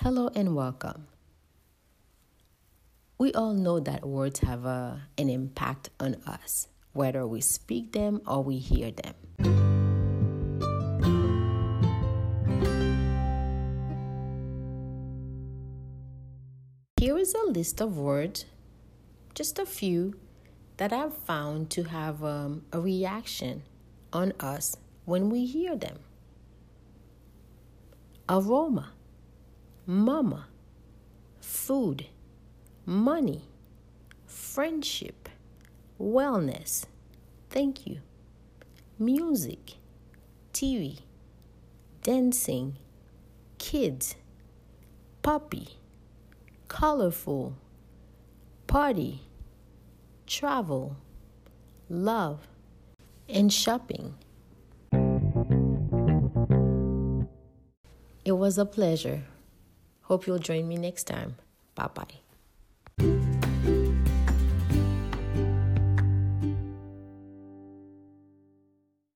Hello and welcome. We all know that words have a, an impact on us, whether we speak them or we hear them. Here is a list of words, just a few, that I've found to have um, a reaction on us when we hear them aroma, mama, food, money, friendship, wellness, thank you, music, TV, dancing, kids, puppy, colorful, party, travel, love, and shopping. It was a pleasure. Hope you'll join me next time. Bye bye.